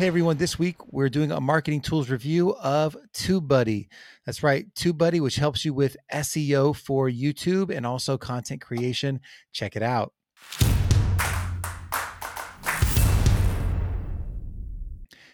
Hey everyone, this week we're doing a marketing tools review of TubeBuddy. That's right, TubeBuddy, which helps you with SEO for YouTube and also content creation. Check it out.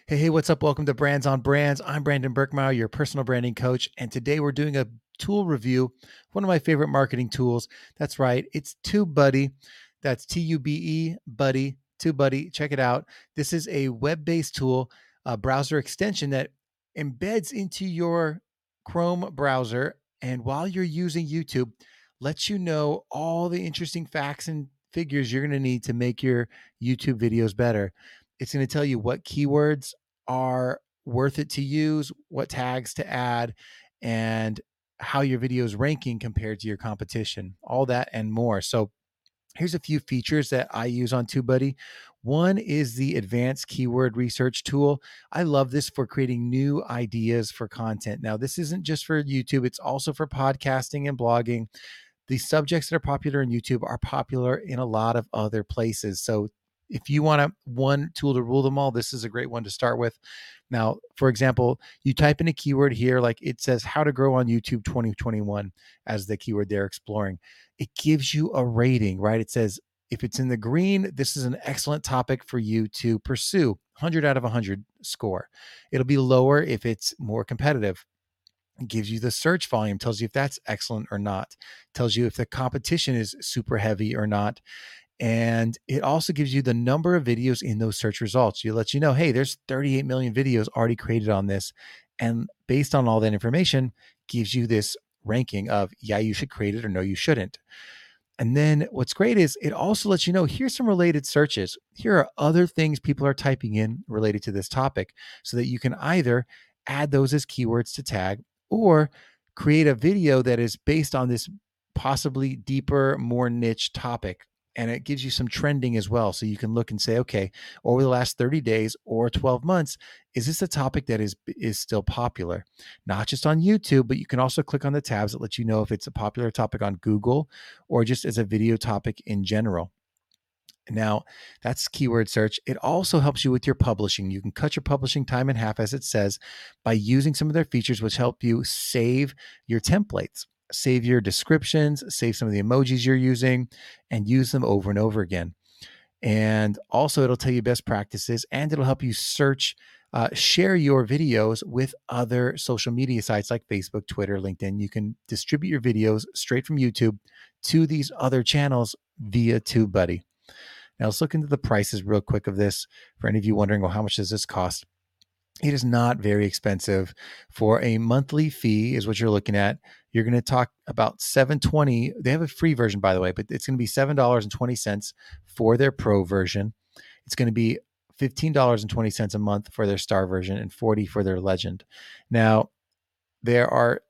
Hey, hey, what's up? Welcome to Brands on Brands. I'm Brandon Birkmeyer, your personal branding coach, and today we're doing a tool review, one of my favorite marketing tools. That's right, it's TubeBuddy. That's T U B E Buddy TubeBuddy. Check it out. This is a web based tool, a browser extension that embeds into your Chrome browser. And while you're using YouTube, lets you know all the interesting facts and figures you're going to need to make your YouTube videos better. It's going to tell you what keywords are worth it to use, what tags to add, and how your video is ranking compared to your competition, all that and more. So Here's a few features that I use on TubeBuddy. One is the advanced keyword research tool. I love this for creating new ideas for content. Now, this isn't just for YouTube, it's also for podcasting and blogging. The subjects that are popular in YouTube are popular in a lot of other places. So, if you want a, one tool to rule them all, this is a great one to start with. Now, for example, you type in a keyword here, like it says how to grow on YouTube 2021 as the keyword they're exploring it gives you a rating, right? It says if it's in the green, this is an excellent topic for you to pursue. 100 out of 100 score. It'll be lower if it's more competitive. It gives you the search volume, tells you if that's excellent or not, tells you if the competition is super heavy or not. And it also gives you the number of videos in those search results. You let you know, hey, there's 38 million videos already created on this. And based on all that information, gives you this ranking of, yeah, you should create it or no, you shouldn't. And then what's great is it also lets you know here's some related searches. Here are other things people are typing in related to this topic so that you can either add those as keywords to tag or create a video that is based on this possibly deeper, more niche topic and it gives you some trending as well. So you can look and say, okay, over the last 30 days or 12 months, is this a topic that is is still popular? Not just on YouTube, but you can also click on the tabs that let you know if it's a popular topic on Google or just as a video topic in general. Now, that's keyword search. It also helps you with your publishing. You can cut your publishing time in half, as it says, by using some of their features, which help you save your templates save your descriptions, save some of the emojis you're using, and use them over and over again. And also, it'll tell you best practices and it'll help you search, uh, share your videos with other social media sites like Facebook, Twitter, LinkedIn. You can distribute your videos straight from YouTube to these other channels via TubeBuddy. Now, let's look into the prices real quick of this for any of you wondering, well, how much does this cost? It is not very expensive for a monthly fee, is what you're looking at. You're going to talk about 720. They have a free version, by the way, but it's going to be $7.20 for their pro version. It's going to be $15.20 a month for their star version and 40 for their legend. Now, there are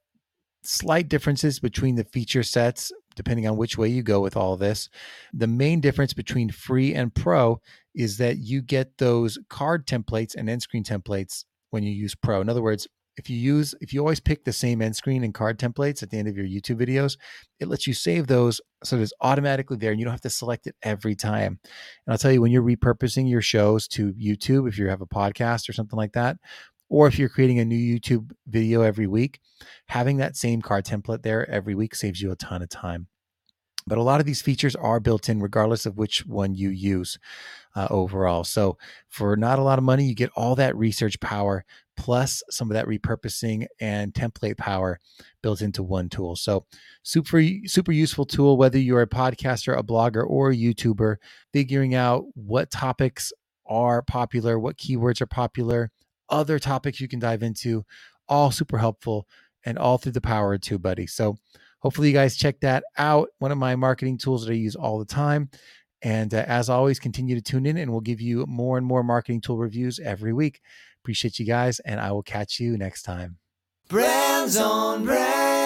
slight differences between the feature sets depending on which way you go with all this. The main difference between free and pro is that you get those card templates and end screen templates when you use pro. In other words, if you use if you always pick the same end screen and card templates at the end of your YouTube videos, it lets you save those so it's automatically there and you don't have to select it every time. And I'll tell you when you're repurposing your shows to YouTube, if you have a podcast or something like that, or if you're creating a new YouTube video every week, having that same card template there every week saves you a ton of time. But a lot of these features are built in regardless of which one you use uh, overall. So for not a lot of money, you get all that research power plus some of that repurposing and template power built into one tool. So super super useful tool whether you're a podcaster, a blogger or a YouTuber figuring out what topics are popular, what keywords are popular, other topics you can dive into, all super helpful and all through the power of TubeBuddy. So hopefully you guys check that out. One of my marketing tools that I use all the time. And uh, as always, continue to tune in and we'll give you more and more marketing tool reviews every week. Appreciate you guys, and I will catch you next time. Brands on Brands.